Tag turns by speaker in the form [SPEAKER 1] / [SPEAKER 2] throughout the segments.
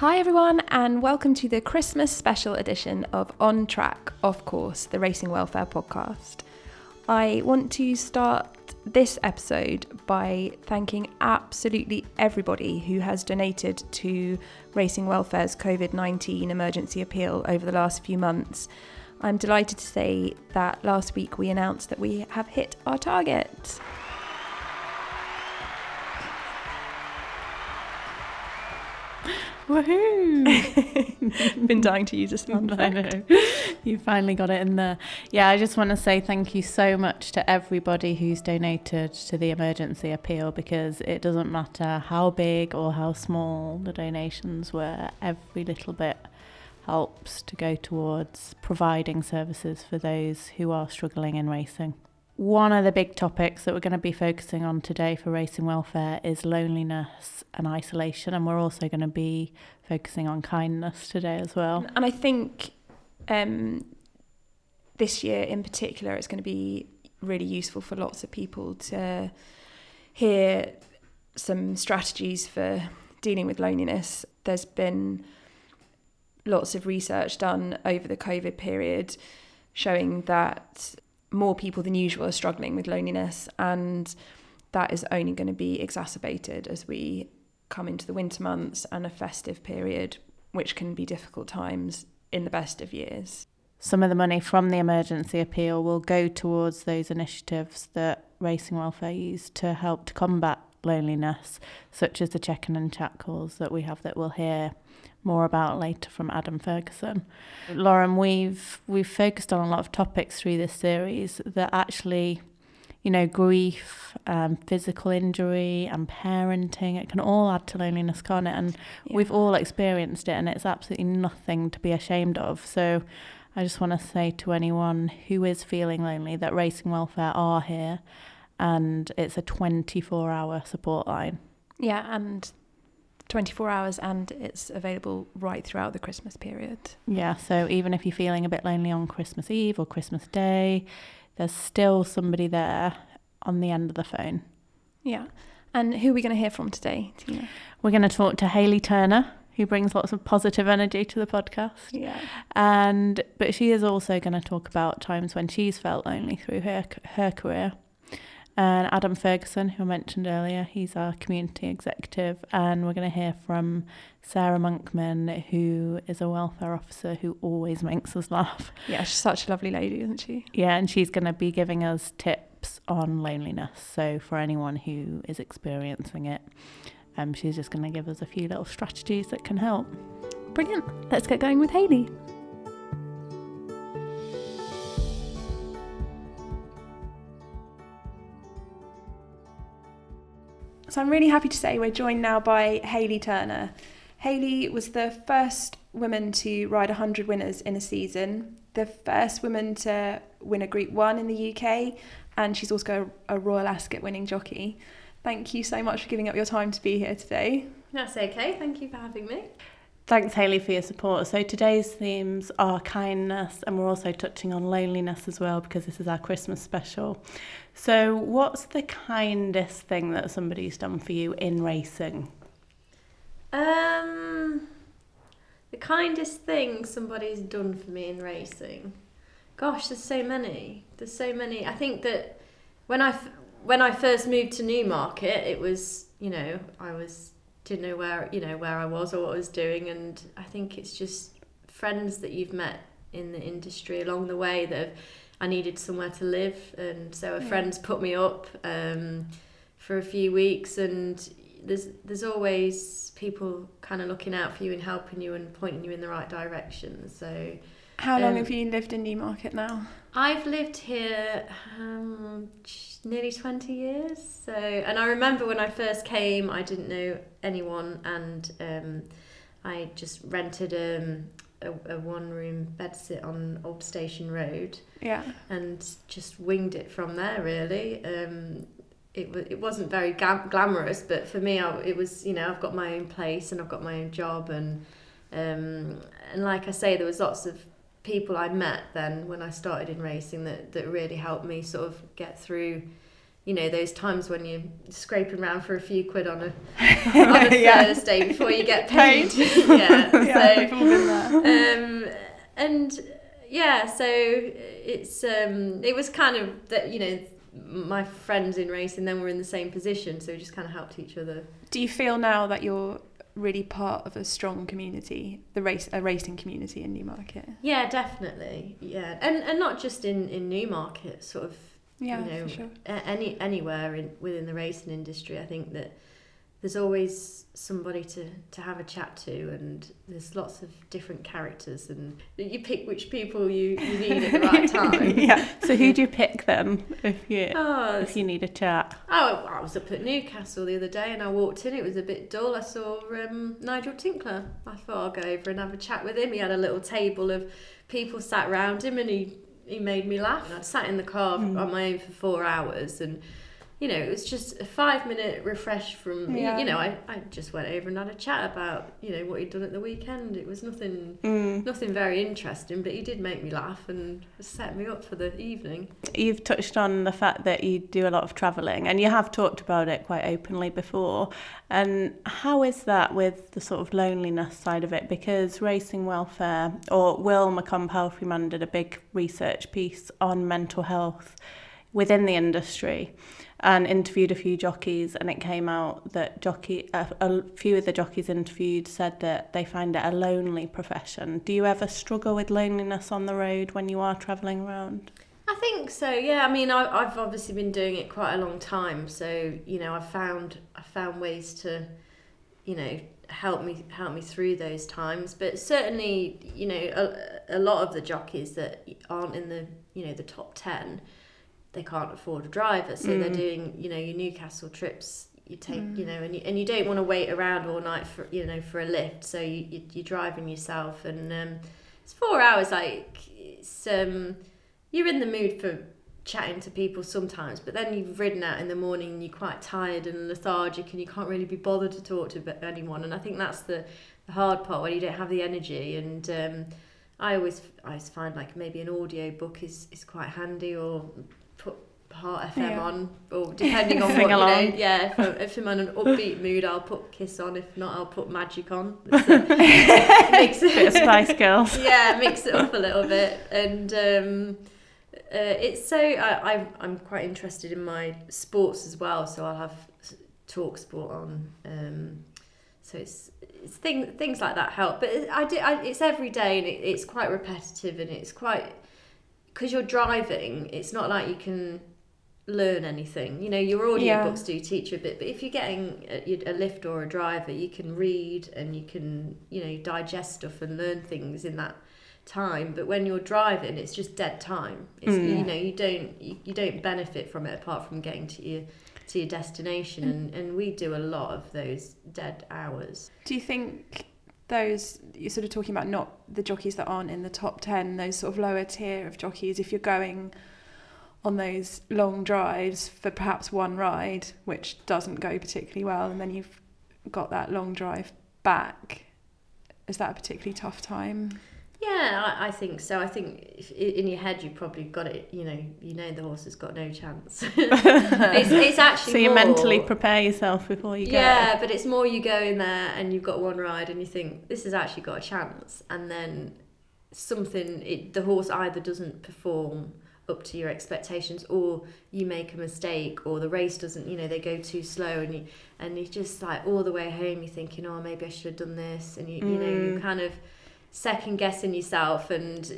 [SPEAKER 1] Hi, everyone, and welcome to the Christmas special edition of On Track, Off Course, the Racing Welfare podcast. I want to start this episode by thanking absolutely everybody who has donated to Racing Welfare's COVID 19 emergency appeal over the last few months. I'm delighted to say that last week we announced that we have hit our target.
[SPEAKER 2] Woohoo!
[SPEAKER 1] Been dying to use a sound
[SPEAKER 2] I know. You finally got it in there. Yeah, I just want to say thank you so much to everybody who's donated to the emergency appeal because it doesn't matter how big or how small the donations were, every little bit helps to go towards providing services for those who are struggling in racing. One of the big topics that we're going to be focusing on today for racing welfare is loneliness and isolation, and we're also going to be focusing on kindness today as well.
[SPEAKER 1] And I think um, this year in particular, it's going to be really useful for lots of people to hear some strategies for dealing with loneliness. There's been lots of research done over the COVID period showing that more people than usual are struggling with loneliness, and that is only going to be exacerbated as we come into the winter months and a festive period, which can be difficult times in the best of years.
[SPEAKER 2] Some of the money from the emergency appeal will go towards those initiatives that Racing Welfare use to help to combat loneliness, such as the check-in and chat calls that we have that we'll hear more about later from Adam Ferguson. Lauren, we've we've focused on a lot of topics through this series that actually, you know, grief, um, physical injury, and parenting. It can all add to loneliness, can't it? And
[SPEAKER 1] Yeah.
[SPEAKER 2] we've all experienced it, and it's absolutely nothing to be ashamed of. So. I just want to say to anyone who is feeling lonely that Racing Welfare are here and it's a 24 hour support line.
[SPEAKER 1] Yeah, and 24 hours, and it's available right throughout the Christmas period.
[SPEAKER 2] Yeah, so even if you're feeling a bit lonely on Christmas Eve or Christmas Day, there's still somebody there on the end of the phone.
[SPEAKER 1] Yeah. And who are we going to hear from today, Tina?
[SPEAKER 2] We're going to talk to Hayley Turner, who brings lots of positive energy to the podcast.
[SPEAKER 1] Yeah.
[SPEAKER 2] And but she is also going to talk about times when she's felt lonely through her her career. And Adam Ferguson, who I mentioned earlier, he's our community executive, and we're going to hear from Sarah Monkman, who is a welfare officer who always makes us laugh.
[SPEAKER 1] Yeah, she's such a lovely lady, isn't she?
[SPEAKER 2] Yeah, and she's going to be giving us tips on loneliness. So for anyone who is experiencing it, um, she's just going to give us a few little strategies that can help.
[SPEAKER 1] Brilliant. Let's get going with Hayley. So I'm really happy to say we're joined now by Hayley Turner. Hayley was the first woman to ride 100 winners in a season, the first woman to win a Group 1 in the UK, and she's also a Royal Ascot winning jockey. Thank you so much for giving up your time to be here today.
[SPEAKER 3] That's okay. Thank you for having me.
[SPEAKER 2] Thanks, Hayley, for your support. So today's themes are kindness, and we're also touching on loneliness as well because this is our Christmas special. So, what's the kindest thing that somebody's done for you in racing?
[SPEAKER 3] Um, the kindest thing somebody's done for me in racing. Gosh, there's so many. There's so many. I think that when I f- when I first moved to Newmarket, it was you know I was didn't know where you know where I was or what I was doing, and I think it's just friends that you've met in the industry along the way that have, I needed somewhere to live, and so a
[SPEAKER 1] Yeah.
[SPEAKER 3] friend's put me up um, for a few weeks, and there's there's always people kind of looking out for you and helping you and pointing you in the right direction. So
[SPEAKER 1] How long
[SPEAKER 3] Um,
[SPEAKER 1] have you lived in Newmarket now?
[SPEAKER 3] I've lived here um, nearly 20 years. So, and I remember when I first came, I didn't know anyone, and um, I just rented um, a, a one room bedsit on Old Station Road
[SPEAKER 1] Yeah.
[SPEAKER 3] and just winged it from there, really. Um, it, wa it wasn't very gam- glamorous, but for me, I, it was, you know, I've got my own place and I've got my own job, and um, and like I say, there was lots of people I met then when I started in racing that, that really helped me sort of get through, you know those times when you're scraping around for a few quid on a on a
[SPEAKER 2] Yeah.
[SPEAKER 3] Thursday before you get paid. yeah.
[SPEAKER 2] Yeah,
[SPEAKER 3] So um, and yeah, so it's um, it was kind of that you know my friends in racing then were in the same position, so we just kind of helped each other.
[SPEAKER 1] Do you feel now that you're really part of a strong community, the race a racing community in Newmarket?
[SPEAKER 3] Yeah, definitely. Yeah, and and not just in in Newmarket, sort of
[SPEAKER 1] Yeah,
[SPEAKER 3] you know,
[SPEAKER 1] sure.
[SPEAKER 3] any anywhere in within the racing industry. I think that there's always somebody to to have a chat to, and there's lots of different characters, and you pick which people you, you need at the right time.
[SPEAKER 2] yeah. So who do you pick then if you
[SPEAKER 3] Oh,
[SPEAKER 2] if you need a chat?
[SPEAKER 3] Oh, I was up at Newcastle the other day and I walked in. It was a bit dull. I saw um, Nigel Tinkler. I thought I'll go over and have a chat with him. He had a little table of people sat round him and he, he made me laugh. And I'd sat in the car
[SPEAKER 1] Mm.
[SPEAKER 3] on my own for four hours and, you know, it was just a five minute refresh from, you-
[SPEAKER 1] Yeah.
[SPEAKER 3] you know, I, I just went over and had a chat about, you know, what he'd done at the weekend. It was nothing
[SPEAKER 2] Mm.
[SPEAKER 3] nothing very interesting, but he did make me laugh and set me up for the evening.
[SPEAKER 2] You've touched on the fact that you do a lot of travelling and you have talked about it quite openly before. And how is that with the sort of loneliness side of it? Because Racing Welfare or Will McComb Pelfreyman did a big research piece on mental health within the industry and interviewed a few jockeys and it came out that jockey a, a few of the jockeys interviewed said that they find it a lonely profession. Do you ever struggle with loneliness on the road when you are travelling around?
[SPEAKER 3] I think so. Yeah, I mean, I, I've obviously been doing it quite a long time, so you know, I've found I found ways to, you know, help me help me through those times. But certainly, you know, a, a lot of the jockeys that aren't in the you know the top ten, they can't afford a driver, so they're
[SPEAKER 2] Mm.
[SPEAKER 3] doing you know your Newcastle trips. You take
[SPEAKER 1] Mm.
[SPEAKER 3] you know, and you, and you don't want to wait around all night for you know for a lift, so you, you you're driving yourself, and um, it's four hours. Like it's um you're in the mood for chatting to people sometimes, but then you've ridden out in the morning and you're quite tired and lethargic and you can't really be bothered to talk to anyone. And I think that's the, the hard part when you don't have the energy. And um, I always I always find like maybe an audio book is, is quite handy or put Heart FM
[SPEAKER 1] Yeah.
[SPEAKER 3] on or depending on what you know. Yeah, if, I- if I'm in an upbeat mood, I'll put Kiss on. If not, I'll put Magic on. It's a- makes
[SPEAKER 2] Bit of Spice Girls.
[SPEAKER 3] yeah, mix it up a little bit, and um, uh, it's so I, I I'm quite interested in my sports as well. So I'll have talk sport on. Um, so it's it's thing, things like that help, but I do I, it's every day and it, it's quite repetitive and it's quite because you're driving. It's not like you can learn anything. You know, your audiobooks do teach you a bit, but if you're getting a, a lift or a driver, you can read and you can, you know, digest stuff and learn things in that time. But when you're driving, it's just dead time. It's,
[SPEAKER 2] Mm.
[SPEAKER 3] You know, you don't you, you don't benefit from it apart from getting to your to your destination. And, and we do a lot of those dead hours.
[SPEAKER 1] Do you think those you're sort of talking about not the jockeys that aren't in the top 10 those sort of lower tier of jockeys if you're going on those long drives for perhaps one ride which doesn't go particularly well and then you've got that long drive back is that a particularly tough time
[SPEAKER 3] Yeah, I, I think so. I think if, in your head you've probably got it. You know, you know the horse has got no chance. it's, it's actually
[SPEAKER 2] So you
[SPEAKER 3] more-
[SPEAKER 2] mentally prepare yourself before you go.
[SPEAKER 3] Yeah, but it's more you go in there and you've got one ride and you think this has actually got a chance, and then something it, the horse either doesn't perform up to your expectations or you make a mistake or the race doesn't you know they go too slow and you and you just like all the way home you're thinking oh maybe I should have done this and you, you know you're
[SPEAKER 2] Mm.
[SPEAKER 3] kind of second guessing yourself and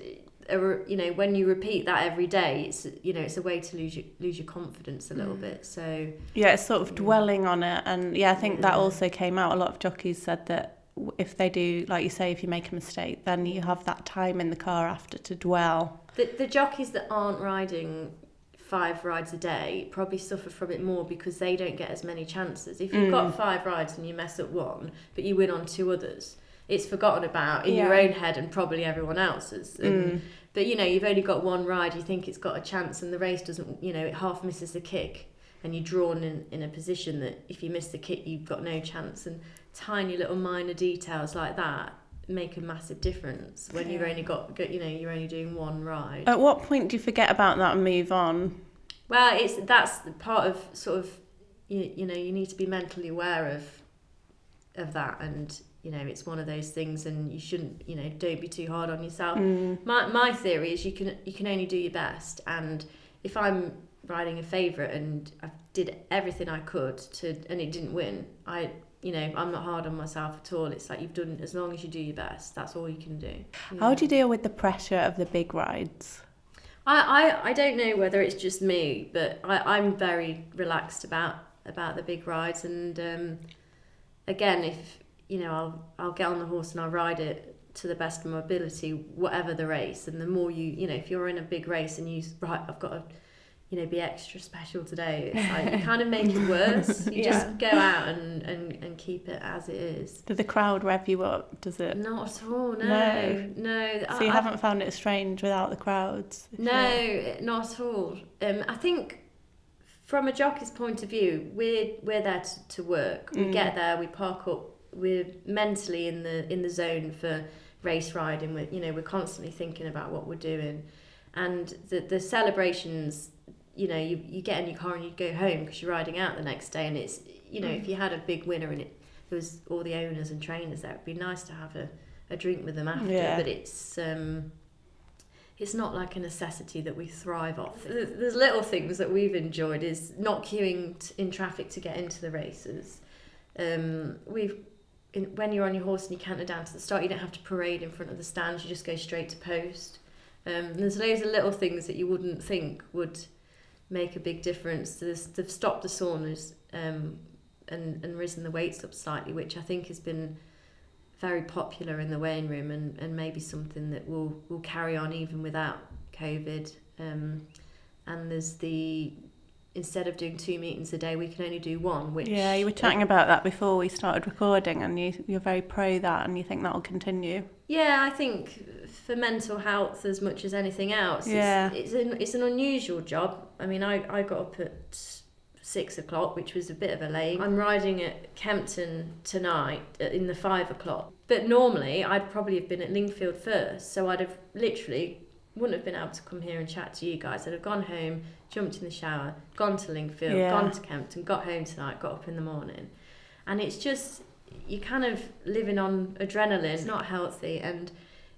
[SPEAKER 3] uh, you know when you repeat that every day it's you know it's a way to lose your, lose your confidence a little
[SPEAKER 1] Mm.
[SPEAKER 3] bit so
[SPEAKER 2] Yeah, it's sort of dwelling on it. And yeah, I think that also came out. A lot of jockeys said that if they do, like you say, if you make a mistake, then you have that time in the car after to dwell.
[SPEAKER 3] The, the jockeys that aren't riding five rides a day probably suffer from it more because they don't get as many chances. If you've
[SPEAKER 2] Mm.
[SPEAKER 3] got five rides and you mess up one, but you win on two others, it's forgotten about in your own head and probably everyone else's. And,
[SPEAKER 2] Mm.
[SPEAKER 3] But you know, you've only got one ride, you think it's got a chance, and the race doesn't, you know, it half misses the kick, and you're drawn in, in a position that if you miss the kick, you've got no chance. And tiny little minor details like that make a massive difference when you've only got, got, you know, you're only doing one ride.
[SPEAKER 2] At what point do you forget about that and move on?
[SPEAKER 3] Well, it's that's part of sort of you, you know you need to be mentally aware of of that and you know it's one of those things and you shouldn't you know don't be too hard on yourself
[SPEAKER 2] Mm.
[SPEAKER 3] my, my theory is you can you can only do your best and if i'm riding a favorite and i did everything i could to and it didn't win i you know i'm not hard on myself at all it's like you've done as long as you do your best that's all you can do
[SPEAKER 2] How do you deal with the pressure of the big rides?
[SPEAKER 3] I, I, I don't know whether it's just me, but I, I'm very relaxed about about the big rides. And um, again, if you know, I'll I'll get on the horse and I'll ride it to the best of my ability, whatever the race. And the more you you know, if you're in a big race and you right, I've got to you know be extra special today. It's like you kind of make it worse. You
[SPEAKER 2] Yeah.
[SPEAKER 3] just go out and, and and keep it as it is.
[SPEAKER 2] Does the crowd rev you up? Does it?
[SPEAKER 3] Not at all. No,
[SPEAKER 2] No.
[SPEAKER 3] no.
[SPEAKER 2] So you
[SPEAKER 3] I-
[SPEAKER 2] haven't found it strange without the crowds?
[SPEAKER 3] No,
[SPEAKER 2] you're-
[SPEAKER 3] not at all. Um, I think from a jockey's point of view, we're we're there to, to work. We
[SPEAKER 2] Mm.
[SPEAKER 3] get there, we park up. We're mentally in the in the zone for race riding. We're you know we're constantly thinking about what we're doing, and the the celebrations. You know, you you get in your car and you go home because you're riding out the next day, and it's you know if you had a big winner and it there was all the owners and trainers there, it'd be nice to have a, a drink with them after.
[SPEAKER 2] Yeah.
[SPEAKER 3] But it's um, it's not like a necessity that we thrive off. There's little things that we've enjoyed is not queuing t- in traffic to get into the races. Um, we've in, when you're on your horse and you canter down to the start, you don't have to parade in front of the stands. You just go straight to post. Um, there's loads of little things that you wouldn't think would make a big difference. They've stopped the saunas um, and, and risen the weights up slightly, which I think has been very popular in the weighing room and, and maybe something that will will carry on even without COVID. Um, and there's the instead of doing two meetings a day, we can only do one. Which
[SPEAKER 2] Yeah, you were chatting about that before we started recording, and you, you're very pro that, and you think that will continue.
[SPEAKER 3] Yeah, I think for mental health as much as anything else,
[SPEAKER 2] Yeah.
[SPEAKER 3] it's, it's an it's an unusual job. I mean, I, I got up at six o'clock, which was a bit of a late. I'm riding at Kempton tonight uh, in the five o'clock, but normally I'd probably have been at Lingfield first, so I'd have literally wouldn't have been able to come here and chat to you guys. I'd have gone home, jumped in the shower, gone to Lingfield,
[SPEAKER 2] Yeah.
[SPEAKER 3] gone to Kempton, got home tonight, got up in the morning, and it's just you're kind of living on adrenaline. It's not healthy. And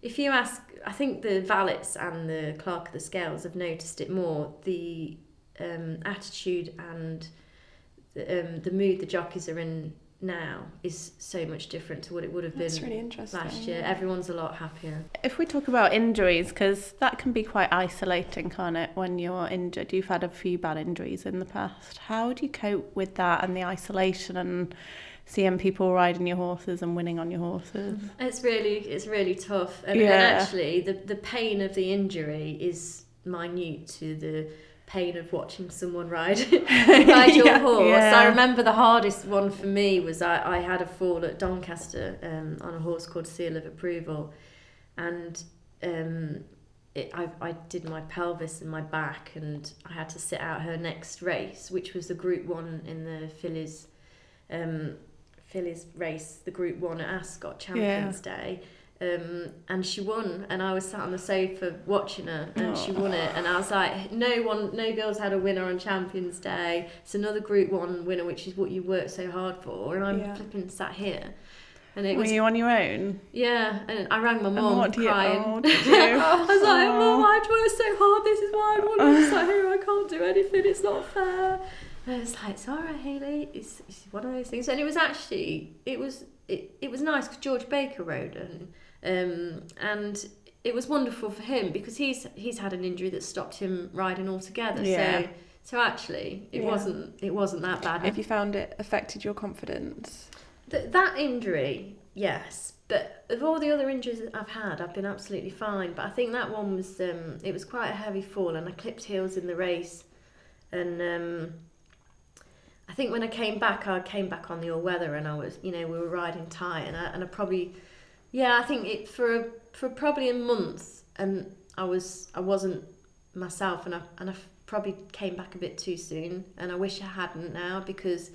[SPEAKER 3] if you ask, I think the valets and the clerk of the scales have noticed it more. The um, attitude and the, um, the mood the jockeys are in now is so much different to what it would have
[SPEAKER 1] That's
[SPEAKER 3] been
[SPEAKER 1] really interesting.
[SPEAKER 3] last year. Everyone's a lot happier.
[SPEAKER 2] If we talk about injuries, because that can be quite isolating, can't it, when you're injured? You've had a few bad injuries in the past. How do you cope with that and the isolation and seeing people riding your horses and winning on your horses?
[SPEAKER 3] It's really it's really tough. And, and
[SPEAKER 2] Yeah.
[SPEAKER 3] actually, the the pain of the injury is minute to the pain of watching someone ride ride your
[SPEAKER 2] Yeah,
[SPEAKER 3] horse.
[SPEAKER 2] yeah.
[SPEAKER 3] I remember the hardest one for me was I, I had a fall at Doncaster um, on a horse called Seal of Approval, and um, it, I, I did my pelvis and my back, and I had to sit out her next race, which was the Group One in the fillies. Um, fillies race, the Group One at Ascot Champions Day, um, and she won. And I was sat on the sofa watching her, and she won it. And I was like, no one, no girls had a winner on Champions Day. It's another Group One winner, which is what you worked so hard for. And I'm
[SPEAKER 1] Yeah.
[SPEAKER 3] flipping sat here, and it
[SPEAKER 2] Were
[SPEAKER 3] was
[SPEAKER 2] you on your own?
[SPEAKER 3] yeah. And I rang my mum
[SPEAKER 2] you-
[SPEAKER 3] crying.
[SPEAKER 2] oh.
[SPEAKER 3] I was like. Mum, I worked so hard. This is why I won. I'm just like here. I can't do anything. It's not fair. I was like, it's all right, Hayley. It's, it's one of those things. And it was actually, it was, it, it was nice because George Baker rode it, um, and it was wonderful for him because he's he's had an injury that stopped him riding altogether.
[SPEAKER 2] Yeah.
[SPEAKER 3] So so actually, it
[SPEAKER 1] Yeah.
[SPEAKER 3] wasn't it wasn't that bad.
[SPEAKER 1] Have you found it affected your confidence?
[SPEAKER 3] Th- that injury, yes, but of all the other injuries I've had, I've been absolutely fine. But I think that one was um, it was quite a heavy fall, and I clipped heels in the race, and um, I think when I came back, I came back on the all weather, and I was, you know, we were riding tight, and I and I probably, yeah, I think it for a, for probably a month, and I was I wasn't myself, and I and I probably came back a bit too soon, and I wish I hadn't now because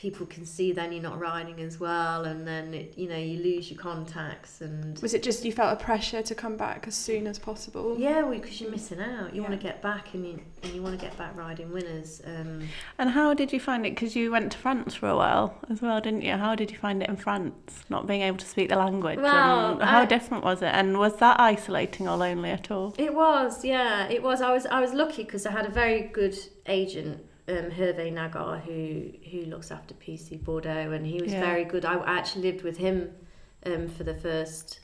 [SPEAKER 3] people can see then you're not riding as well, and then it, you know you lose your contacts and.
[SPEAKER 1] Was it just you felt a pressure to come back as soon as possible?
[SPEAKER 3] Yeah, because you're missing out. You
[SPEAKER 1] Yeah.
[SPEAKER 3] want to get back, and you and you want to get back riding winners. Um,
[SPEAKER 2] And how did you find it? Because you went to France for a while as well, didn't you? How did you find it in France, not being able to speak the language?
[SPEAKER 3] Well,
[SPEAKER 2] and how
[SPEAKER 3] I-
[SPEAKER 2] different was it? And was that isolating or lonely at all?
[SPEAKER 3] It was, yeah, it was. I was, I was lucky because I had a very good agent, um, Hervé Naggar, who who looks after PC Boudot, and he was
[SPEAKER 2] Yeah.
[SPEAKER 3] very good. I actually lived with him um, for the first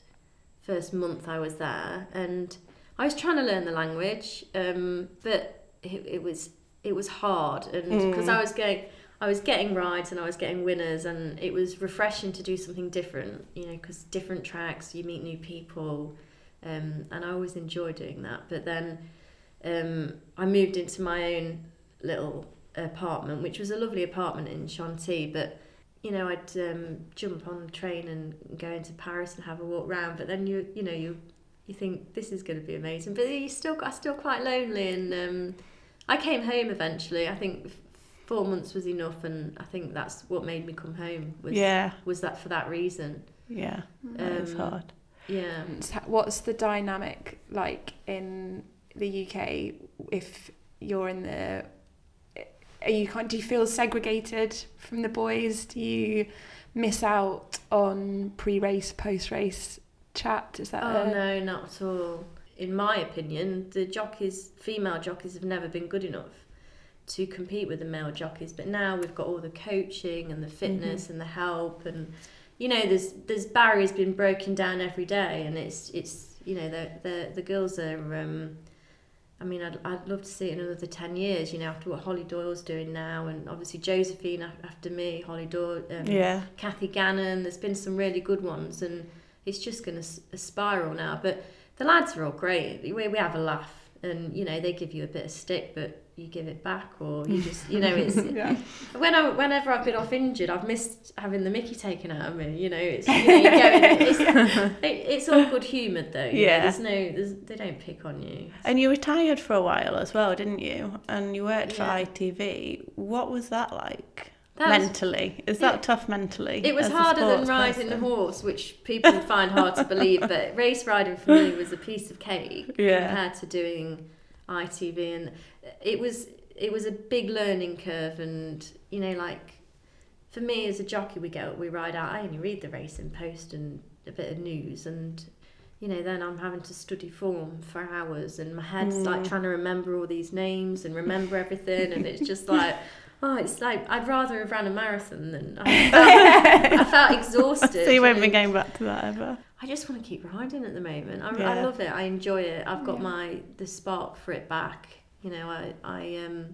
[SPEAKER 3] first month I was there, and I was trying to learn the language, um, but it, it was it was hard, and because
[SPEAKER 2] Mm.
[SPEAKER 3] I was going. I was getting rides and I was getting winners, and it was refreshing to do something different, you know, because different tracks, you meet new people, um, and I always enjoy doing that. But then um, I moved into my own little apartment, which was a lovely apartment in Chantilly. But you know, I'd um, jump on the train and go into Paris and have a walk round. But then you, you know, you you think this is going to be amazing, but you still are still quite lonely. And um, I came home eventually. I think f- four months was enough, and I think that's what made me come home. Was,
[SPEAKER 2] yeah,
[SPEAKER 3] was that for that reason?
[SPEAKER 2] yeah, that is
[SPEAKER 3] Um,
[SPEAKER 2] hard.
[SPEAKER 3] Yeah.
[SPEAKER 1] What's the dynamic like in the UK if you're in the are you kind do you feel segregated from the boys do you miss out on pre-race post-race chat is that
[SPEAKER 3] Oh
[SPEAKER 1] a-
[SPEAKER 3] no, not at all. In my opinion, the jockeys, female jockeys, have never been good enough to compete with the male jockeys. But now we've got all the coaching and the fitness and the help, and you know, there's there's barriers being broken down every day, and it's it's you know the the the girls are. Um, I mean, I'd, I'd love to see it in another 10 years, you know, after what Holly Doyle's doing now, and obviously Josephine after me, Holly Doyle, um,
[SPEAKER 2] yeah,
[SPEAKER 3] Cathy Gannon. There's been some really good ones, and it's just going to spiral now. But the lads are all great. We, we have a laugh, and you know they give you a bit of stick, but you give it back, or you just you know it's.
[SPEAKER 1] yeah
[SPEAKER 3] When I whenever I've been off injured, I've missed having the Mickey taken out of me. You know, it's you know, you go it's, it, it's all good humoured though. you know,
[SPEAKER 2] Yeah.
[SPEAKER 3] there's no there's, they don't pick on you.
[SPEAKER 2] and you retired for a while as well, didn't you? And you worked for
[SPEAKER 3] Yeah.
[SPEAKER 2] ITV. What was that like
[SPEAKER 3] That was-
[SPEAKER 2] mentally? Is that
[SPEAKER 3] Yeah.
[SPEAKER 2] tough mentally?
[SPEAKER 3] It was harder than riding the
[SPEAKER 2] person?
[SPEAKER 3] horse, which people find hard to believe. But race riding for me was a piece of cake
[SPEAKER 2] Yeah.
[SPEAKER 3] compared to doing ITV, and it was it was a big learning curve. And you know, like for me as a jockey, we go we ride out. I only read the racing post and a bit of news, and you know, then I'm having to study form for hours, and my head's like
[SPEAKER 2] Mm.
[SPEAKER 3] trying to remember all these names and remember everything, and it's just like. Oh, it's like I'd rather have ran a marathon than I felt, I felt exhausted.
[SPEAKER 2] So you won't be going back to that ever.
[SPEAKER 3] I just want to keep riding at the moment. I, I love it. I enjoy it. I've got
[SPEAKER 1] Yeah.
[SPEAKER 3] my the spark for it back. You know, I I um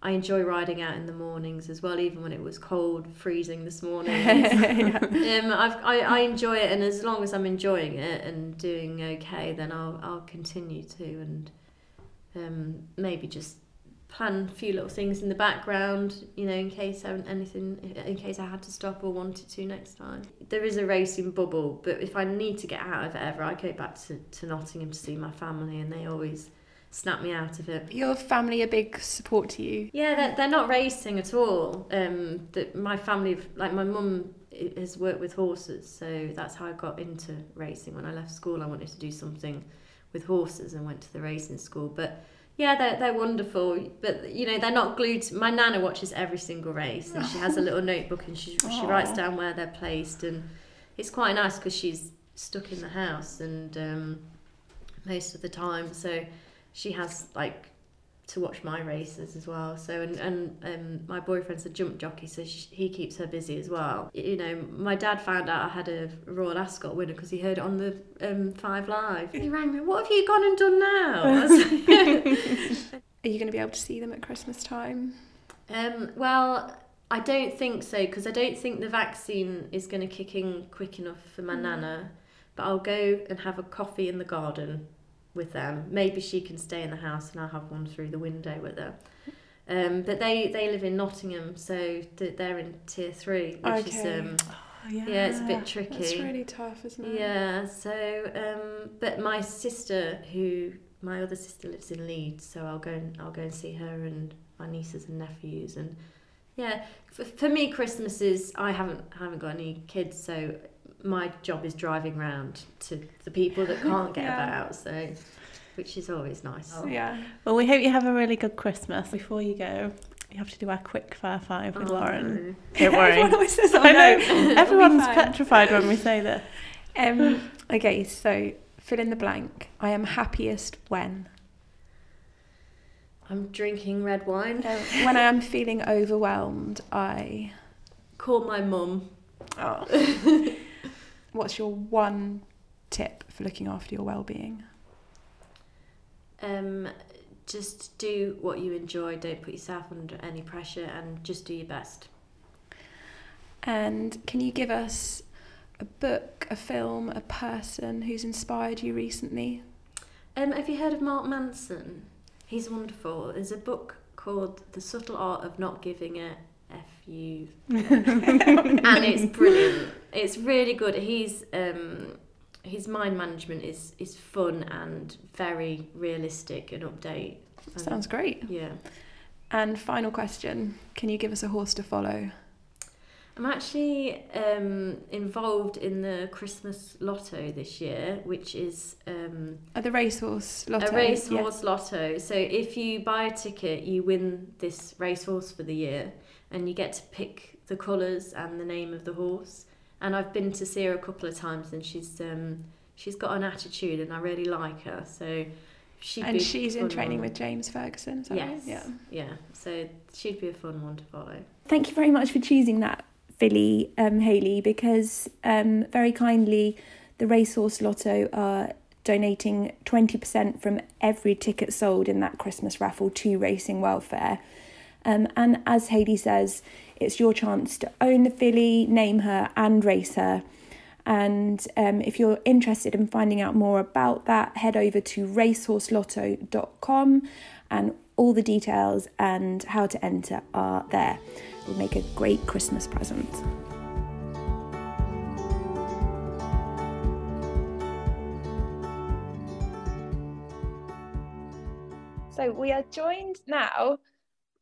[SPEAKER 3] I enjoy riding out in the mornings as well, even when it was cold, freezing this morning. um, I've, I I enjoy it, and as long as I'm enjoying it and doing okay, then I'll I'll continue to, and um maybe just plan a few little things in the background, you know, in case I, anything, in case I had to stop or wanted to next time. There is a racing bubble, but if I need to get out of it ever, I go back to, to Nottingham to see my family, and they always snap me out of it.
[SPEAKER 1] your family a big support to you
[SPEAKER 3] Yeah, they're, they're not racing at all. Um, that my family, like my mum, has worked with horses, so that's how I got into racing. When I left school, I wanted to do something with horses and went to the racing school. But yeah, they're they're wonderful. But you know, they're not glued. To, my nana watches every single race, and she has a little notebook, and she she writes down where they're placed, and it's quite nice because she's stuck in the house and um, most of the time, so she has like to watch my races as well. So and and um, my boyfriend's a jump jockey, so sh he keeps her busy as well. You know, my dad found out I had a Royal Ascot winner because he heard it on the um, Five Live. He rang me. What have you gone and done now? I was like,
[SPEAKER 1] are you going to be able to see them at christmas time
[SPEAKER 3] um, well, I don't think so because I don't think the vaccine is going to kick in quick enough for my
[SPEAKER 1] Mm.
[SPEAKER 3] nana. But I'll go and have a coffee in the garden with them. Maybe she can stay in the house and I'll have one through the window with her. Um, but they, they live in Nottingham, so they're in tier three, which is
[SPEAKER 1] Okay.
[SPEAKER 3] um,
[SPEAKER 2] Oh, yeah.
[SPEAKER 3] yeah, it's a bit tricky.
[SPEAKER 1] that's really tough isn't it
[SPEAKER 3] Yeah, so um, but my sister, who my other sister lives in Leeds, so I'll go and I'll go and see her and my nieces and nephews, and Yeah, for, for me, Christmas is I haven't haven't got any kids, so my job is driving round to the people that can't get
[SPEAKER 1] Yeah.
[SPEAKER 3] about. So, which is always nice.
[SPEAKER 1] Yeah.
[SPEAKER 2] Well, we hope you have a really good Christmas. Before you go, you have to do our quick fire five with
[SPEAKER 3] Oh,
[SPEAKER 2] Lauren.
[SPEAKER 3] no.
[SPEAKER 2] Don't worry.
[SPEAKER 1] Everyone always says, oh,
[SPEAKER 2] I know.
[SPEAKER 1] no.
[SPEAKER 2] Everyone's petrified when we say this.
[SPEAKER 1] Um, okay, so fill in the blank. I am happiest when.
[SPEAKER 3] I'm drinking red wine.
[SPEAKER 1] Um, when I am feeling overwhelmed, I.
[SPEAKER 3] Call my mum.
[SPEAKER 1] Oh. What's your one tip for looking after your well-being?
[SPEAKER 3] Um, just do what you enjoy. Don't put yourself under any pressure, and just do your best.
[SPEAKER 1] And can you give us a book, a film, a person who's inspired you recently?
[SPEAKER 3] Um, have you heard of Mark Manson? He's wonderful. There's a book called The Subtle Art of Not Giving a F U, and it's brilliant. It's really good. He's um, his mind management is is fun and very realistic and update. And-
[SPEAKER 1] Sounds great.
[SPEAKER 3] Yeah.
[SPEAKER 1] And final question: Can you give us a horse to follow?
[SPEAKER 3] I'm actually um, involved in the Christmas Lotto this year, which is um,
[SPEAKER 1] the racehorse lotto.
[SPEAKER 3] a
[SPEAKER 1] yeah.
[SPEAKER 3] racehorse lotto. So if you buy a ticket, you win this racehorse for the year, and you get to pick the colours and the name of the horse. And I've been to see her a couple of times, and she's um, she's got an attitude, and I really like her. So she'd
[SPEAKER 1] And
[SPEAKER 3] be
[SPEAKER 1] she's in training
[SPEAKER 3] one.
[SPEAKER 1] with James Ferguson. Is that right?
[SPEAKER 3] Yes.
[SPEAKER 1] Yeah.
[SPEAKER 3] Yeah. So she'd be a fun one to follow.
[SPEAKER 1] Thank you very much for choosing that, filly, um, Hayley, because um, very kindly, the Racehorse Lotto are donating 20% from every ticket sold in that Christmas raffle to racing welfare. Um, and as Hayley says, it's your chance to own the filly, name her, and race her. And um, if you're interested in finding out more about that, head over to racehorselotto.com and all the details and how to enter are there. It will make a great Christmas present. So we are joined now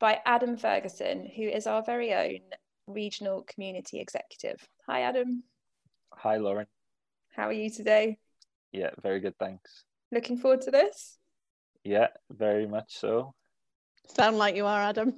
[SPEAKER 1] by Adam Ferguson, who is our very own regional community executive. Hi, Adam.
[SPEAKER 4] Hi, Lauren.
[SPEAKER 1] How are you today?
[SPEAKER 4] Yeah, very good, thanks.
[SPEAKER 1] Looking forward to this?
[SPEAKER 4] Yeah, very much so.
[SPEAKER 2] Sound like you are, Adam.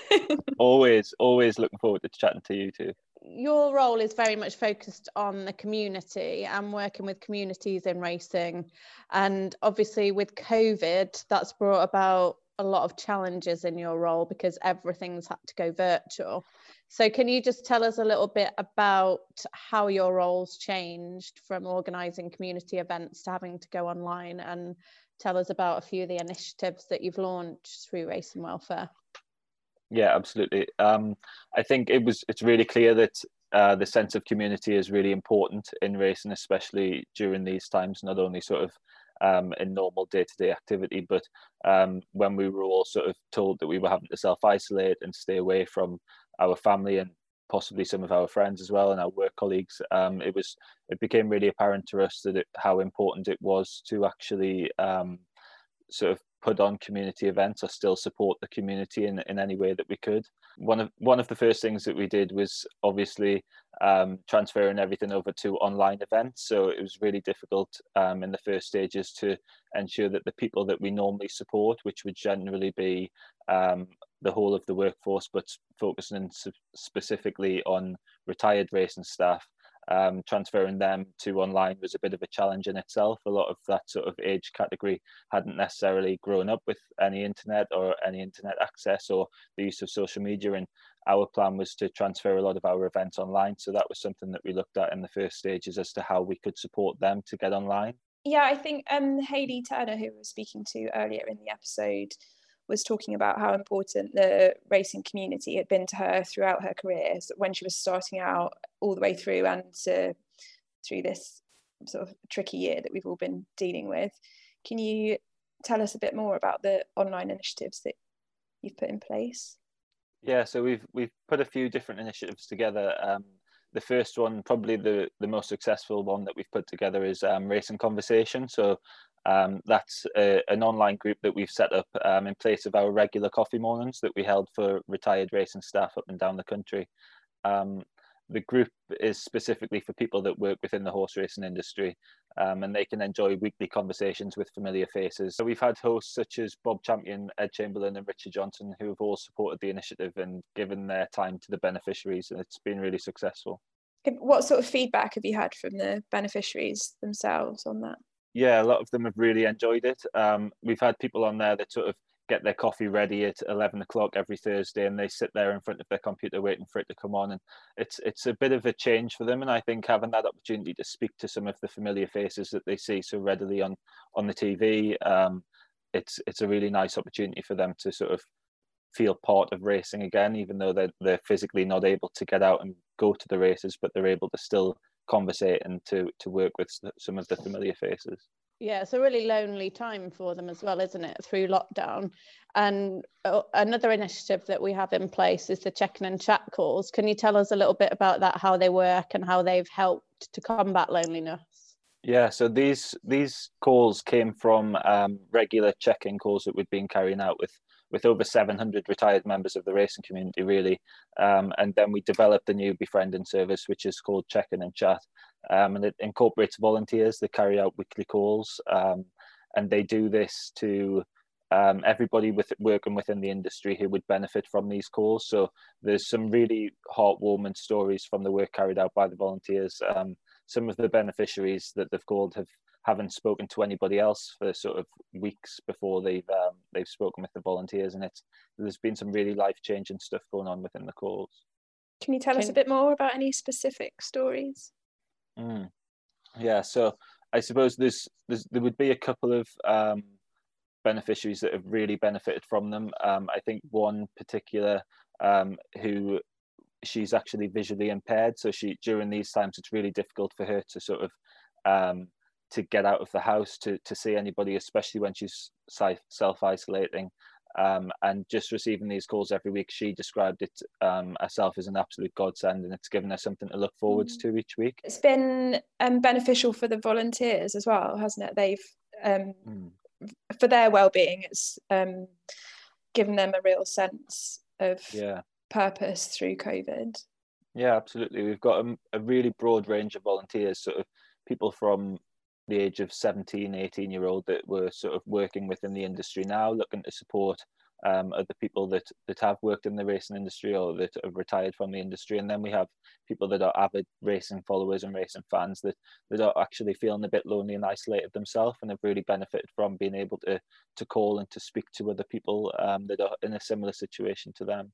[SPEAKER 4] always, always looking forward to chatting to you too.
[SPEAKER 2] Your role is very much focused on the community and working with communities in racing. And obviously, with COVID, that's brought about a lot of challenges in your role because everything's had to go virtual. So, can you just tell us a little bit about how your roles changed from organising community events to having to go online and tell us about a few of the initiatives that you've launched through Racing Welfare?
[SPEAKER 4] Yeah, absolutely. Um, I think it was. It's really clear that uh, the sense of community is really important in racing, especially during these times. Not only sort of um, in normal day-to-day activity, but um, when we were all sort of told that we were having to self-isolate and stay away from our family and possibly some of our friends as well and our work colleagues. Um, it was. It became really apparent to us that it, how important it was to actually um, sort of put on community events or still support the community in, in any way that we could. One of one of the first things that we did was obviously um, transferring everything over to online events. So it was really difficult um, in the first stages to ensure that the people that we normally support, which would generally be um, the whole of the workforce, but focusing specifically on retired racing staff, um, transferring them to online was a bit of a challenge in itself. A lot of that sort of age category hadn't necessarily grown up with any internet or any internet access or the use of social media. And our plan was to transfer a lot of our events online. So that was something that we looked at in the first stages as to how we could support them to get online.
[SPEAKER 1] Yeah, I think um, Hayley Turner, who we were speaking to earlier in the episode, was talking about how important the racing community had been to her throughout her career so when she was starting out all the way through and to, through this sort of tricky year that we've all been dealing with. Can you tell us a bit more about the online initiatives that you've put in place?
[SPEAKER 4] Yeah, so we've we've put a few different initiatives together. Um, the first one, probably the the most successful one that we've put together, is um, Racing Conversation. So Um, that's a, an online group that we've set up um, in place of our regular coffee mornings that we held for retired racing staff up and down the country. Um, the group is specifically for people that work within the horse racing industry um, and they can enjoy weekly conversations with familiar faces. So we've had hosts such as Bob Champion, Ed Chamberlain, and Richard Johnson who have all supported the initiative and given their time to the beneficiaries, and it's been really successful.
[SPEAKER 1] What sort of feedback have you had from the beneficiaries themselves on that?
[SPEAKER 4] Yeah, a lot of them have really enjoyed it. Um, we've had people on there that sort of get their coffee ready at 11 o'clock every Thursday and they sit there in front of their computer waiting for it to come on and it's it's a bit of a change for them and I think having that opportunity to speak to some of the familiar faces that they see so readily on on the TV um, it's it's a really nice opportunity for them to sort of feel part of racing again even though they're, they're physically not able to get out and go to the races but they're able to still conversate and to to work with some of the familiar faces
[SPEAKER 2] yeah, it's a really lonely time for them as well, isn't it, through lockdown? And uh, another initiative that we have in place is the check-in and chat calls. Can you tell us a little bit about that, how they work and how they've helped to combat loneliness?
[SPEAKER 4] Yeah, so these these calls came from um, regular check-in calls that we've been carrying out with with over 700 retired members of the racing community, really. Um, and then we developed a new befriending service, which is called Check In and Chat. Um, and it incorporates volunteers that carry out weekly calls. Um, and they do this to um, everybody with working within the industry who would benefit from these calls. So there's some really heartwarming stories from the work carried out by the volunteers. Um, some of the beneficiaries that they've called have haven't spoken to anybody else for sort of weeks before they've um, they've spoken with the volunteers, and it's there's been some really life changing stuff going on within the calls.
[SPEAKER 1] Can you tell Can... us a bit more about any specific stories?
[SPEAKER 4] Mm. Yeah, so I suppose there's, there's there would be a couple of um, beneficiaries that have really benefited from them. Um, I think one particular um, who she's actually visually impaired, so she during these times it's really difficult for her to sort of um, to get out of the house to to see anybody, especially when she's self isolating. Um, and just receiving these calls every week, she described it um, herself as an absolute godsend, and it's given her something to look forwards mm. to each week.
[SPEAKER 1] It's been um, beneficial for the volunteers as well, hasn't it? They've um, mm. for their well-being, it's um, given them a real sense of
[SPEAKER 4] yeah.
[SPEAKER 1] purpose through COVID.
[SPEAKER 4] Yeah, absolutely. We've got a, a really broad range of volunteers, sort of people from the age of 17, 18 year old that were sort of working within the industry now, looking to support um, other people that, that have worked in the racing industry or that have retired from the industry. And then we have people that are avid racing followers and racing fans that, that are actually feeling a bit lonely and isolated themselves and have really benefited from being able to, to call and to speak to other people um, that are in a similar situation to them.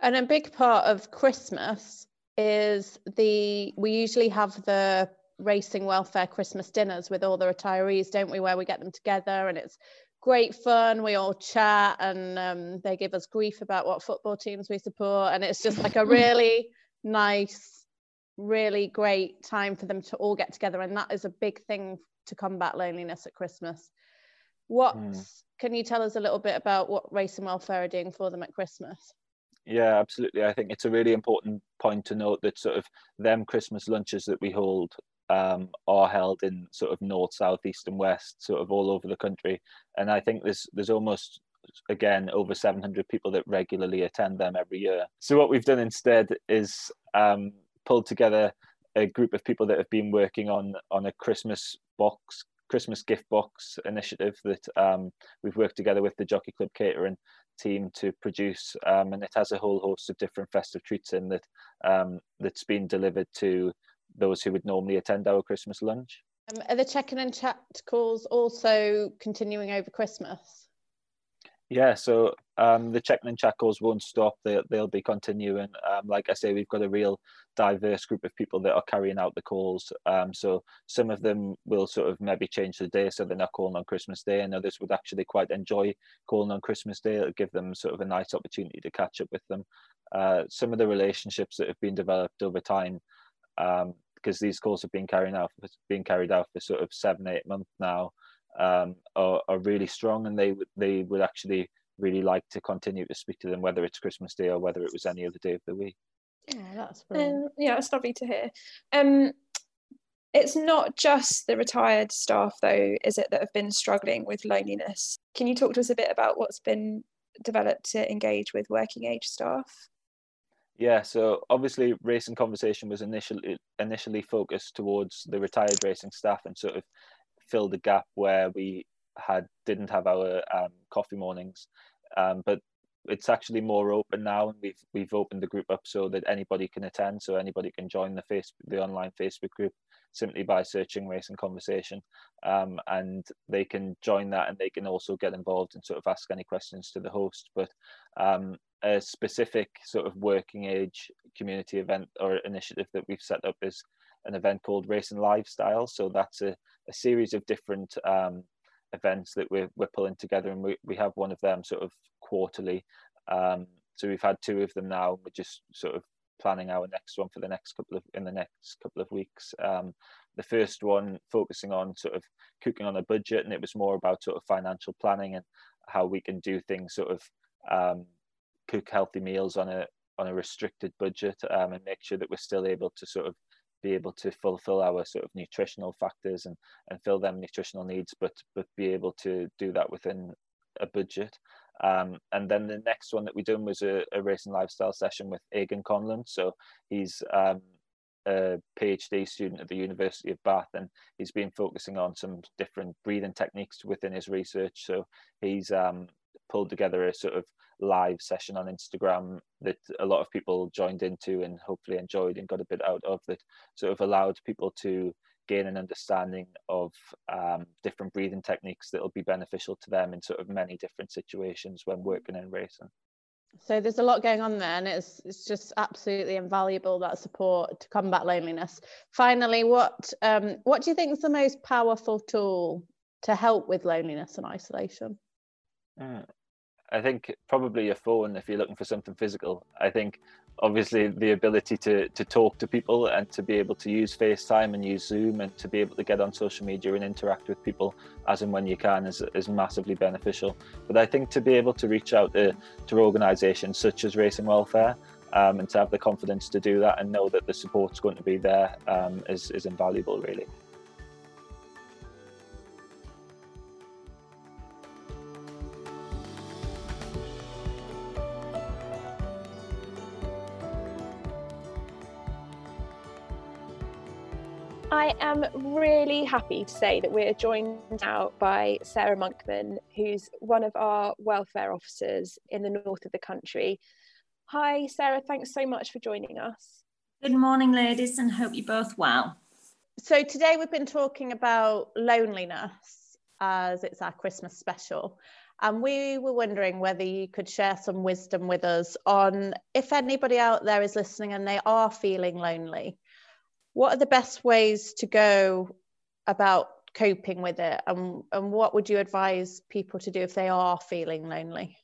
[SPEAKER 2] And a big part of Christmas is the, we usually have the racing welfare Christmas dinners with all the retirees, don't we? Where we get them together and it's great fun. We all chat and um, they give us grief about what football teams we support. And it's just like a really nice, really great time for them to all get together. And that is a big thing to combat loneliness at Christmas. What mm. can you tell us a little bit about what Racing Welfare are doing for them at Christmas?
[SPEAKER 4] Yeah, absolutely. I think it's a really important point to note that sort of them Christmas lunches that we hold um, are held in sort of north, south, east, and west, sort of all over the country. And I think there's there's almost again over 700 people that regularly attend them every year. So what we've done instead is um, pulled together a group of people that have been working on on a Christmas box, Christmas gift box initiative that um, we've worked together with the Jockey Club catering team to produce, um, and it has a whole host of different festive treats in that um, that's been delivered to those who would normally attend our Christmas lunch.
[SPEAKER 2] Um, are the check-in and chat calls also continuing over Christmas?
[SPEAKER 4] Yeah, so um, the check-in and chat calls won't stop. They'll, they'll be continuing. Um, like I say, we've got a real diverse group of people that are carrying out the calls. Um, so some of them will sort of maybe change the day, so they're not calling on Christmas Day, and others would actually quite enjoy calling on Christmas Day. It'll give them sort of a nice opportunity to catch up with them. Uh, some of the relationships that have been developed over time um, because these calls have been carried out being carried out for sort of seven eight months now um, are, are really strong and they would they would actually really like to continue to speak to them whether it's Christmas Day or whether it was any other day of the week.
[SPEAKER 2] Yeah, that's brilliant.
[SPEAKER 1] Um, yeah, it's lovely to hear. Um, It's not just the retired staff, though, is it, that have been struggling with loneliness? Can you talk to us a bit about what's been developed to engage with working age staff?
[SPEAKER 4] Yeah, so obviously racing conversation was initially initially focused towards the retired racing staff and sort of fill the gap where we had didn't have our um, coffee mornings, um, but it's actually more open now, and we've we've opened the group up so that anybody can attend, so anybody can join the face the online Facebook group simply by searching race and conversation, um, and they can join that, and they can also get involved and sort of ask any questions to the host. But um, a specific sort of working age community event or initiative that we've set up is an event called Racing Lifestyle. So that's a, a series of different um, events that we're, we're pulling together and we, we have one of them sort of quarterly. Um, so we've had two of them now. We're just sort of planning our next one for the next couple of in the next couple of weeks. Um, the first one focusing on sort of cooking on a budget, and it was more about sort of financial planning and how we can do things sort of um, cook healthy meals on a on a restricted budget um, and make sure that we're still able to sort of be able to fulfill our sort of nutritional factors and and fill them nutritional needs but but be able to do that within a budget um, and then the next one that we done was a, a racing lifestyle session with Egan Conlon so he's um, a PhD student at the University of Bath, and he's been focusing on some different breathing techniques within his research. So he's um, pulled together a sort of live session on Instagram that a lot of people joined into and hopefully enjoyed and got a bit out of that sort of allowed people to gain an understanding of um, different breathing techniques that will be beneficial to them in sort of many different situations when working in racing.
[SPEAKER 2] So there's a lot going on there, and it's it's just absolutely invaluable that support to combat loneliness. Finally, what um, what do you think is the most powerful tool to help with loneliness and isolation?
[SPEAKER 4] Mm. I think probably your phone if you're looking for something physical. I think obviously the ability to to talk to people and to be able to use FaceTime and use Zoom and to be able to get on social media and interact with people as and when you can is, is massively beneficial. But I think to be able to reach out to, to organisations such as Racing Welfare um, and to have the confidence to do that and know that the support's going to be there um, is is invaluable really.
[SPEAKER 1] I am really happy to say that we're joined now by Sarah Monkman, who's one of our welfare officers in the north of the country. Hi, Sarah, thanks so much for joining us.
[SPEAKER 5] Good morning, ladies, and hope you're both well.
[SPEAKER 2] So, today we've been talking about loneliness as it's our Christmas special. And we were wondering whether you could share some wisdom with us on if anybody out there is listening and they are feeling lonely what are the best ways to go about coping with it? And, and what would you advise people to do if they are feeling lonely?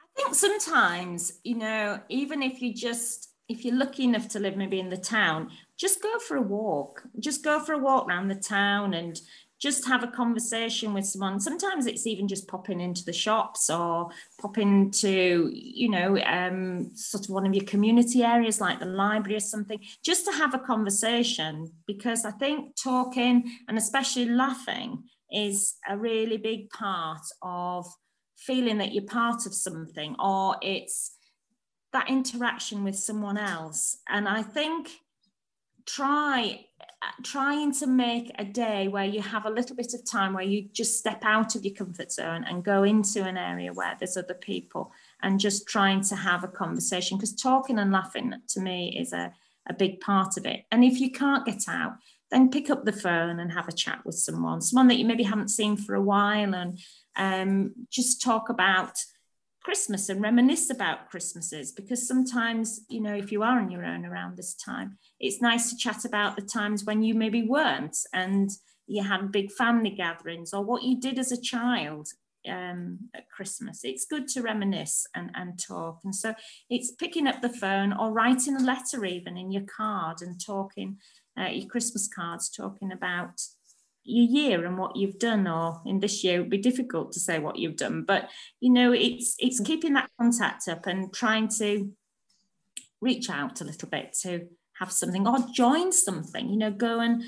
[SPEAKER 5] I think sometimes you know even if you just if you're lucky enough to live maybe in the town just go for a walk. Just go for a walk around the town and just have a conversation with someone. Sometimes it's even just popping into the shops or popping to, you know, um, sort of one of your community areas like the library or something, just to have a conversation. Because I think talking and especially laughing is a really big part of feeling that you're part of something or it's that interaction with someone else. And I think try trying to make a day where you have a little bit of time where you just step out of your comfort zone and go into an area where there's other people and just trying to have a conversation. Because talking and laughing to me is a, a big part of it. And if you can't get out then pick up the phone and have a chat with someone someone that you maybe haven't seen for a while and um, just talk about Christmas and reminisce about Christmases because sometimes, you know, if you are on your own around this time, it's nice to chat about the times when you maybe weren't and you had big family gatherings or what you did as a child um, at Christmas. It's good to reminisce and, and talk. And so it's picking up the phone or writing a letter even in your card and talking, uh, your Christmas cards, talking about your year and what you've done or in this year it would be difficult to say what you've done but you know it's it's keeping that contact up and trying to reach out a little bit to have something or join something, you know, go and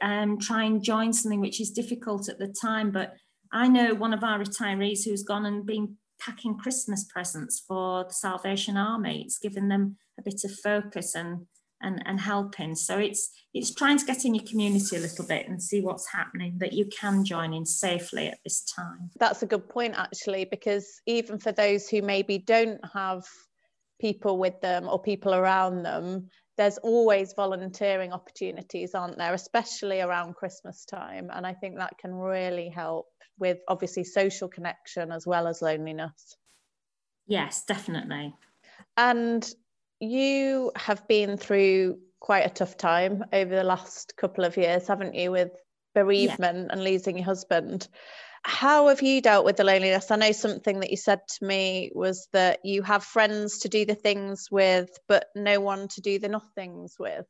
[SPEAKER 5] um, try and join something which is difficult at the time. But I know one of our retirees who's gone and been packing Christmas presents for the Salvation Army. It's given them a bit of focus and and, and helping. So it's it's trying to get in your community a little bit and see what's happening that you can join in safely at this time.
[SPEAKER 2] That's a good point actually, because even for those who maybe don't have people with them or people around them, there's always volunteering opportunities, aren't there, especially around Christmas time. And I think that can really help with obviously social connection as well as loneliness.
[SPEAKER 5] Yes, definitely.
[SPEAKER 2] And you have been through quite a tough time over the last couple of years, haven't you, with bereavement yeah. and losing your husband. How have you dealt with the loneliness? I know something that you said to me was that you have friends to do the things with, but no one to do the nothings with,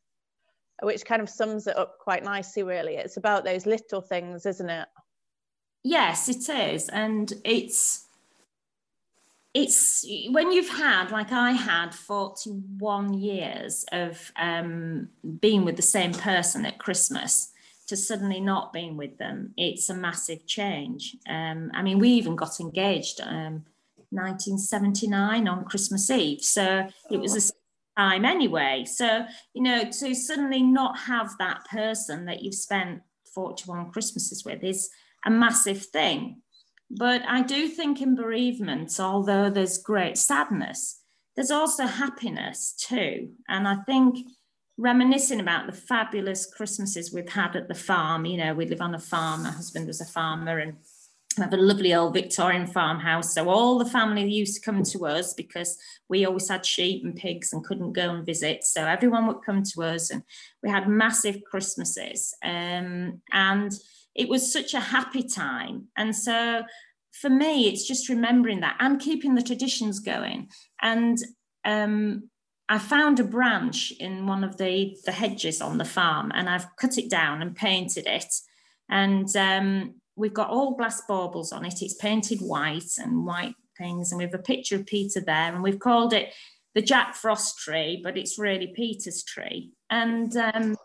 [SPEAKER 2] which kind of sums it up quite nicely, really. It's about those little things, isn't it?
[SPEAKER 5] Yes, it is. And it's it's when you've had like i had 41 years of um, being with the same person at christmas to suddenly not being with them it's a massive change. Um, i mean we even got engaged um, 1979 on christmas eve so it was a time anyway. So you know to suddenly not have that person that you've spent 41 christmases with is a massive thing but I do think in bereavement, although there's great sadness, there's also happiness too. And I think reminiscing about the fabulous Christmases we've had at the farm, you know, we live on a farm, my husband was a farmer and we have a lovely old Victorian farmhouse. So all the family used to come to us because we always had sheep and pigs and couldn't go and visit. So everyone would come to us and we had massive Christmases. Um, and it was such a happy time. And so for me, it's just remembering that and keeping the traditions going. And um, I found a branch in one of the, the hedges on the farm and I've cut it down and painted it. And um, we've got all glass baubles on it. It's painted white and white things. And we have a picture of Peter there. And we've called it the Jack Frost tree, but it's really Peter's tree. And, um,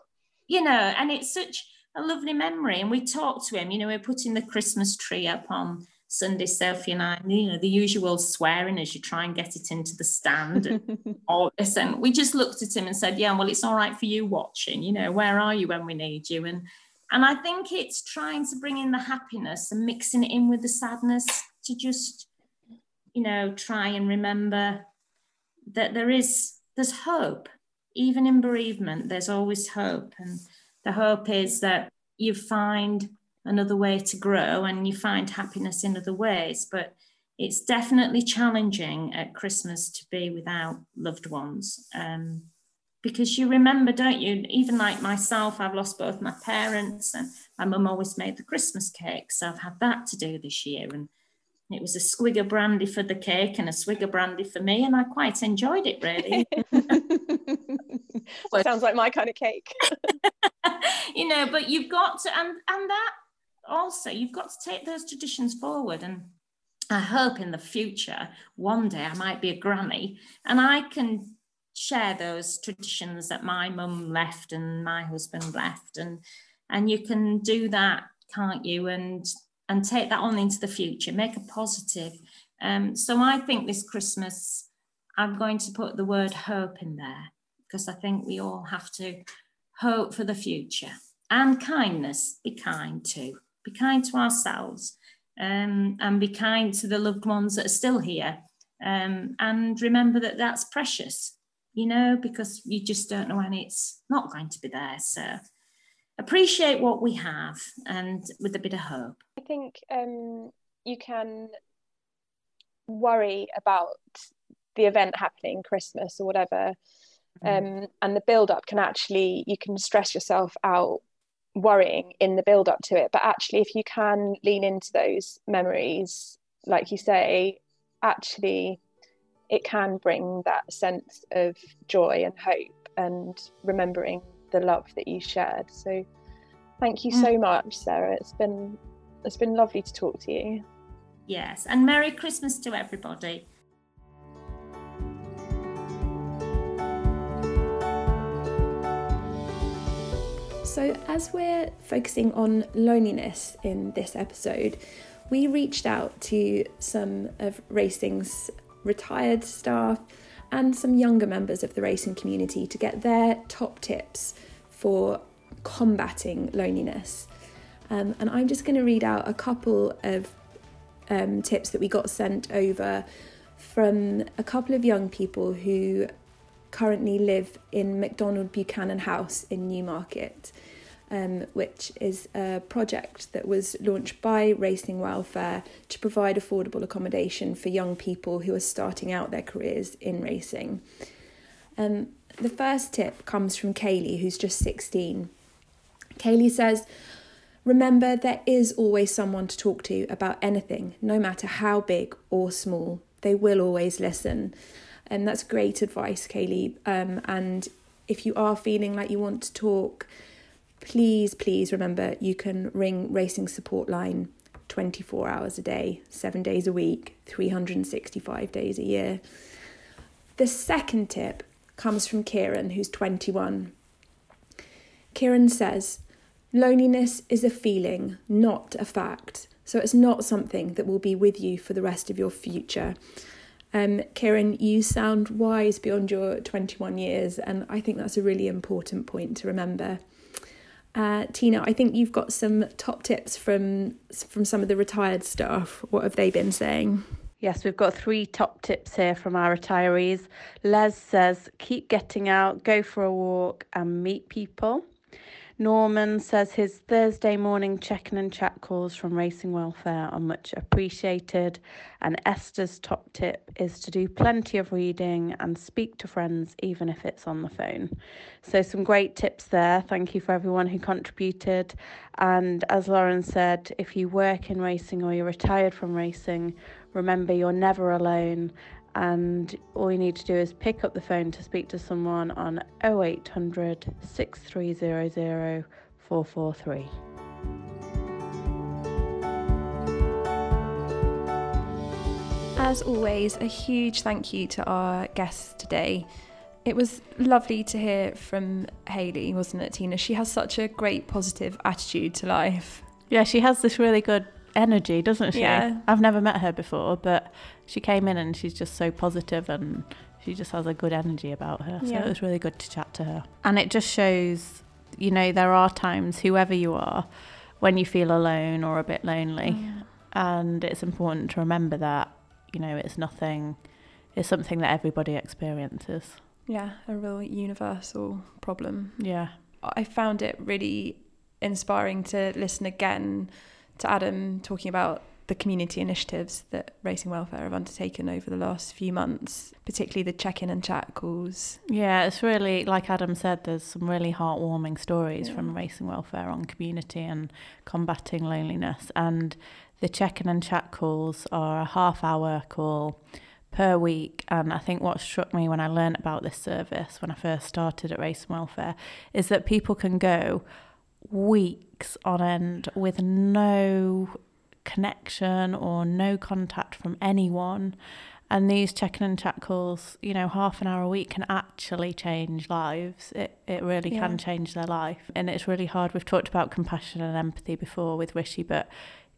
[SPEAKER 5] you know, and it's such a lovely memory. And we talked to him, you know, we're putting the Christmas tree up on Sunday, Sophie and I, you know, the usual swearing as you try and get it into the stand and all this. And we just looked at him and said, Yeah, well, it's all right for you watching, you know, where are you when we need you? And and I think it's trying to bring in the happiness and mixing it in with the sadness to just, you know, try and remember that there is there's hope. Even in bereavement, there's always hope. And the hope is that you find another way to grow and you find happiness in other ways. But it's definitely challenging at Christmas to be without loved ones. Um, because you remember, don't you? Even like myself, I've lost both my parents, and my mum always made the Christmas cake. So I've had that to do this year. And it was a swig of brandy for the cake and a swig of brandy for me, and I quite enjoyed it really.
[SPEAKER 1] It sounds like my kind of cake.
[SPEAKER 5] you know, but you've got to, and and that also you've got to take those traditions forward. And I hope in the future, one day I might be a granny and I can share those traditions that my mum left and my husband left. And and you can do that can't you? And and take that on into the future make a positive. Um, so i think this christmas i'm going to put the word hope in there because i think we all have to hope for the future and kindness be kind too be kind to ourselves um, and be kind to the loved ones that are still here. Um, and remember that that's precious, you know, because you just don't know when it's not going to be there. So appreciate what we have and with a bit of hope.
[SPEAKER 1] I think um, you can worry about the event happening, Christmas or whatever. Mm. Um, and the build up can actually, you can stress yourself out worrying in the build up to it. But actually if you can lean into those memories like you say actually it can bring that sense of joy and hope and remembering the love that you shared. So thank you mm. so much sarah. It's been it's been lovely to talk to you.
[SPEAKER 5] Yes and merry christmas to everybody
[SPEAKER 1] So, as we're focusing on loneliness in this episode, we reached out to some of racing's retired staff and some younger members of the racing community to get their top tips for combating loneliness. Um, and I'm just going to read out a couple of um, tips that we got sent over from a couple of young people who currently live in Macdonald Buchanan House in Newmarket, um, which is a project that was launched by Racing Welfare to provide affordable accommodation for young people who are starting out their careers in racing. Um, the first tip comes from Kaylee, who's just 16. Kaylee says, Remember, there is always someone to talk to about anything, no matter how big or small. They will always listen. And that's great advice, Kaylee. Um, and if you are feeling like you want to talk, please, please remember you can ring Racing Support Line 24 hours a day, seven days a week, 365 days a year. The second tip comes from Kieran, who's 21. Kieran says, Loneliness is a feeling, not a fact. So it's not something that will be with you for the rest of your future. Um, Kieran, you sound wise beyond your 21 years, and I think that's a really important point to remember. Uh, Tina, I think you've got some top tips from from some of the retired staff. What have they been saying?
[SPEAKER 2] Yes, we've got three top tips here from our retirees. Les says, keep getting out, go for a walk, and meet people. Norman says his Thursday morning check-in and chat calls from Racing Welfare are much appreciated. And Esther's top tip is to do plenty of reading and speak to friends, even if it's on the phone. So, some great tips there. Thank you for everyone who contributed. And as Lauren said, if you work in racing or you're retired from racing, remember you're never alone and all you need to do is pick up the phone to speak to someone on 0800 6300 443.
[SPEAKER 1] As always, a huge thank you to our guests today. It was lovely to hear from Hayley, wasn't it, Tina? She has such a great positive attitude to life.
[SPEAKER 2] Yeah, she has this really good energy, doesn't she?
[SPEAKER 1] Yeah.
[SPEAKER 2] I've never met her before, but she came in and she's just so positive and she just has a good energy about her. So
[SPEAKER 1] Yeah.
[SPEAKER 2] it was really good to chat to her. And it just shows, you know, there are times, whoever you are, when you feel alone or a bit lonely. And it's important to remember that, you know, it's nothing, it's something that everybody experiences.
[SPEAKER 1] Yeah, a real universal problem.
[SPEAKER 2] Yeah.
[SPEAKER 1] I found it really inspiring to listen again to Adam talking about the community initiatives that Racing Welfare have undertaken over the last few months, particularly the check-in and chat calls.
[SPEAKER 2] Yeah, it's really, like Adam said, there's some really heartwarming stories
[SPEAKER 1] Yeah.
[SPEAKER 2] from Racing Welfare on community and combating loneliness. And the check in and chat calls are a half hour call per week. And I think what struck me when I learned about this service when I first started at Racing Welfare is that people can go weeks on end with no connection or no contact from anyone. And these check-in and chat calls, you know, half an hour a week can actually change lives. It it really
[SPEAKER 1] Yeah.
[SPEAKER 2] can change their life. And it's really hard. We've talked about compassion and empathy before with Rishi, but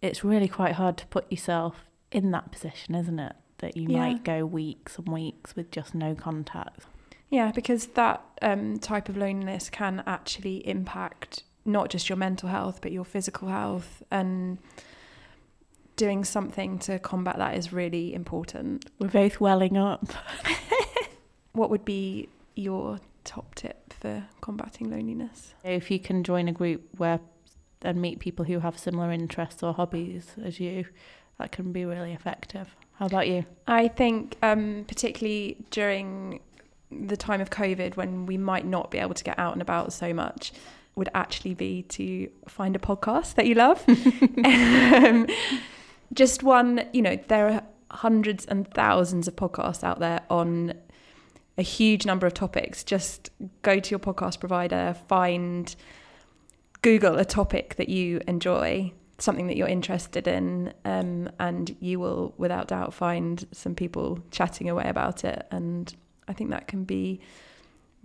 [SPEAKER 2] it's really quite hard to put yourself in that position, isn't it? That you
[SPEAKER 1] Yeah.
[SPEAKER 2] might go weeks and weeks with just no contact.
[SPEAKER 1] Yeah, because that um, type of loneliness can actually impact not just your mental health, but your physical health. And doing something to combat that is really important.
[SPEAKER 2] We're both welling up.
[SPEAKER 1] What would be your top tip for combating loneliness?
[SPEAKER 2] If you can join a group where and meet people who have similar interests or hobbies as you, that can be really effective. How about you?
[SPEAKER 1] I think, um, particularly during the time of COVID, when we might not be able to get out and about so much, would actually be to find a podcast that you love. um, just one, you know, there are hundreds and thousands of podcasts out there on a huge number of topics. Just go to your podcast provider, find, Google a topic that you enjoy, something that you're interested in, um, and you will, without doubt, find some people chatting away about it. And I think that can be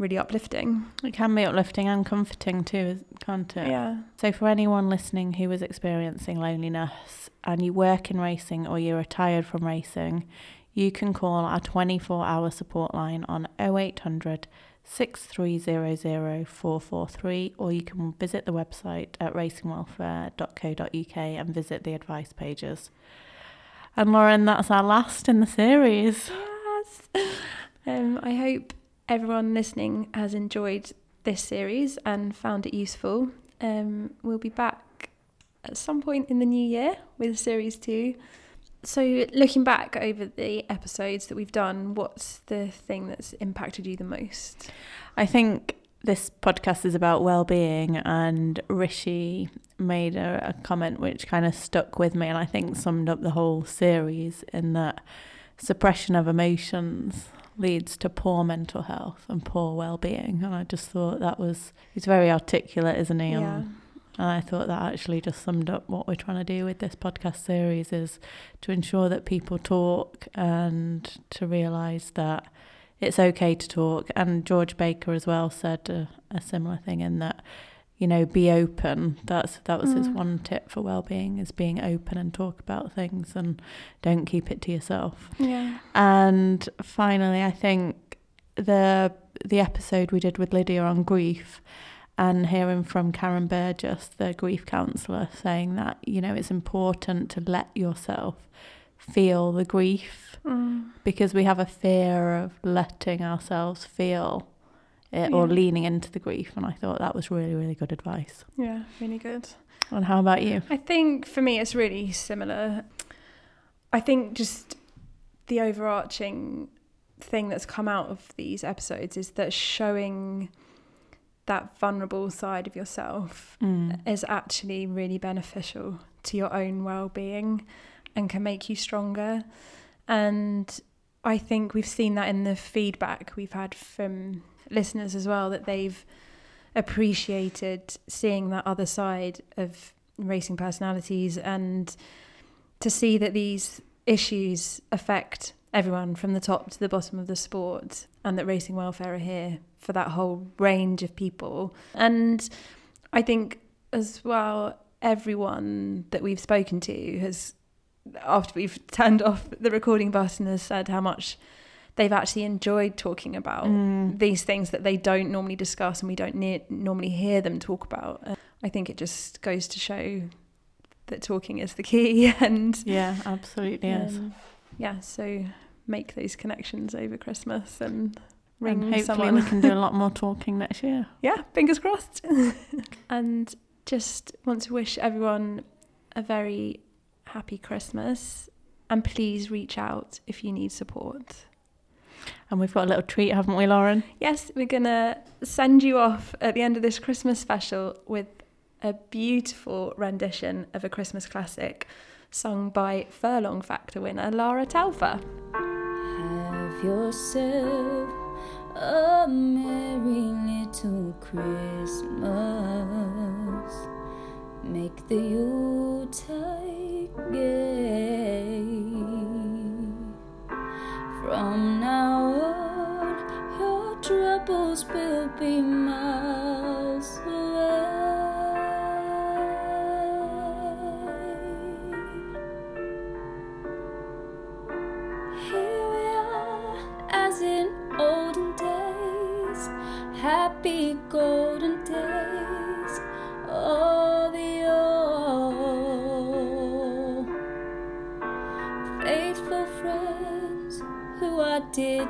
[SPEAKER 1] really uplifting.
[SPEAKER 2] It can be uplifting and comforting too, can't it?
[SPEAKER 1] Yeah.
[SPEAKER 2] So, for anyone listening who is experiencing loneliness and you work in racing or you're retired from racing, you can call our 24 hour support line on 0800 6300 443 or you can visit the website at racingwelfare.co.uk and visit the advice pages. And Lauren, that's our last in the series.
[SPEAKER 1] Yes. Um, I hope everyone listening has enjoyed this series and found it useful. Um, we'll be back at some point in the new year with series two. So, looking back over the episodes that we've done, what's the thing that's impacted you the most?
[SPEAKER 2] I think this podcast is about well-being and Rishi made a, a comment which kind of stuck with me and I think summed up the whole series in that suppression of emotions leads to poor mental health and poor well-being and I just thought that was he's very articulate isn't he
[SPEAKER 1] Yeah.
[SPEAKER 2] and, I thought that actually just summed up what we're trying to do with this podcast series is to ensure that people talk and to realize that it's okay to talk. And George Baker as well said a, a similar thing in that, you know, be open. That's that was his
[SPEAKER 1] Mm.
[SPEAKER 2] one tip for well-being is being open and talk about things and don't keep it to yourself.
[SPEAKER 1] Yeah.
[SPEAKER 2] And finally, I think the the episode we did with Lydia on grief and hearing from Karen Burgess, the grief counsellor, saying that, you know, it's important to let yourself feel the grief
[SPEAKER 1] Mm.
[SPEAKER 2] because we have a fear of letting ourselves feel it or
[SPEAKER 1] Yeah.
[SPEAKER 2] leaning into the grief. And I thought that was really, really good advice.
[SPEAKER 1] Yeah, really good.
[SPEAKER 2] And how about you?
[SPEAKER 1] I think for me it's really similar. I think just the overarching thing that's come out of these episodes is that showing that vulnerable side of yourself
[SPEAKER 2] Mm.
[SPEAKER 1] is actually really beneficial to your own well-being and can make you stronger and i think we've seen that in the feedback we've had from listeners as well that they've appreciated seeing that other side of racing personalities and to see that these issues affect everyone from the top to the bottom of the sport and that racing welfare are here for that whole range of people. And i think as well everyone that we've spoken to has after we've turned off the recording button has said how much they've actually enjoyed talking about
[SPEAKER 2] Mm.
[SPEAKER 1] these things that they don't normally discuss and we don't ne- normally hear them talk about. Uh, I think it just goes to show that talking is the key and
[SPEAKER 2] Yeah, absolutely is.
[SPEAKER 1] um, yeah, so make those connections over Christmas and ring
[SPEAKER 2] And hopefully
[SPEAKER 1] someone.
[SPEAKER 2] we can do a lot more talking next year.
[SPEAKER 1] yeah, fingers crossed. and just want to wish everyone a very happy Christmas and please reach out if you need support.
[SPEAKER 2] And we've got a little treat, haven't we, Lauren?
[SPEAKER 1] Yes, we're going to send you off at the end of this Christmas special with a beautiful rendition of a Christmas classic sung by Furlong Factor winner Lara Telfer.
[SPEAKER 6] Have yourself a merry little Christmas. Make the Yuletide gay. From now on, your troubles will be miles away. Here we are, as in olden days, happy golden days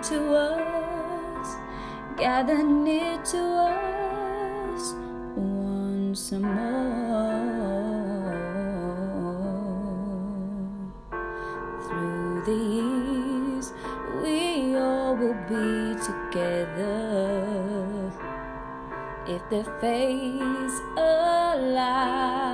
[SPEAKER 6] to us, gather near to us once more. Through the years, we all will be together. If the fates allow,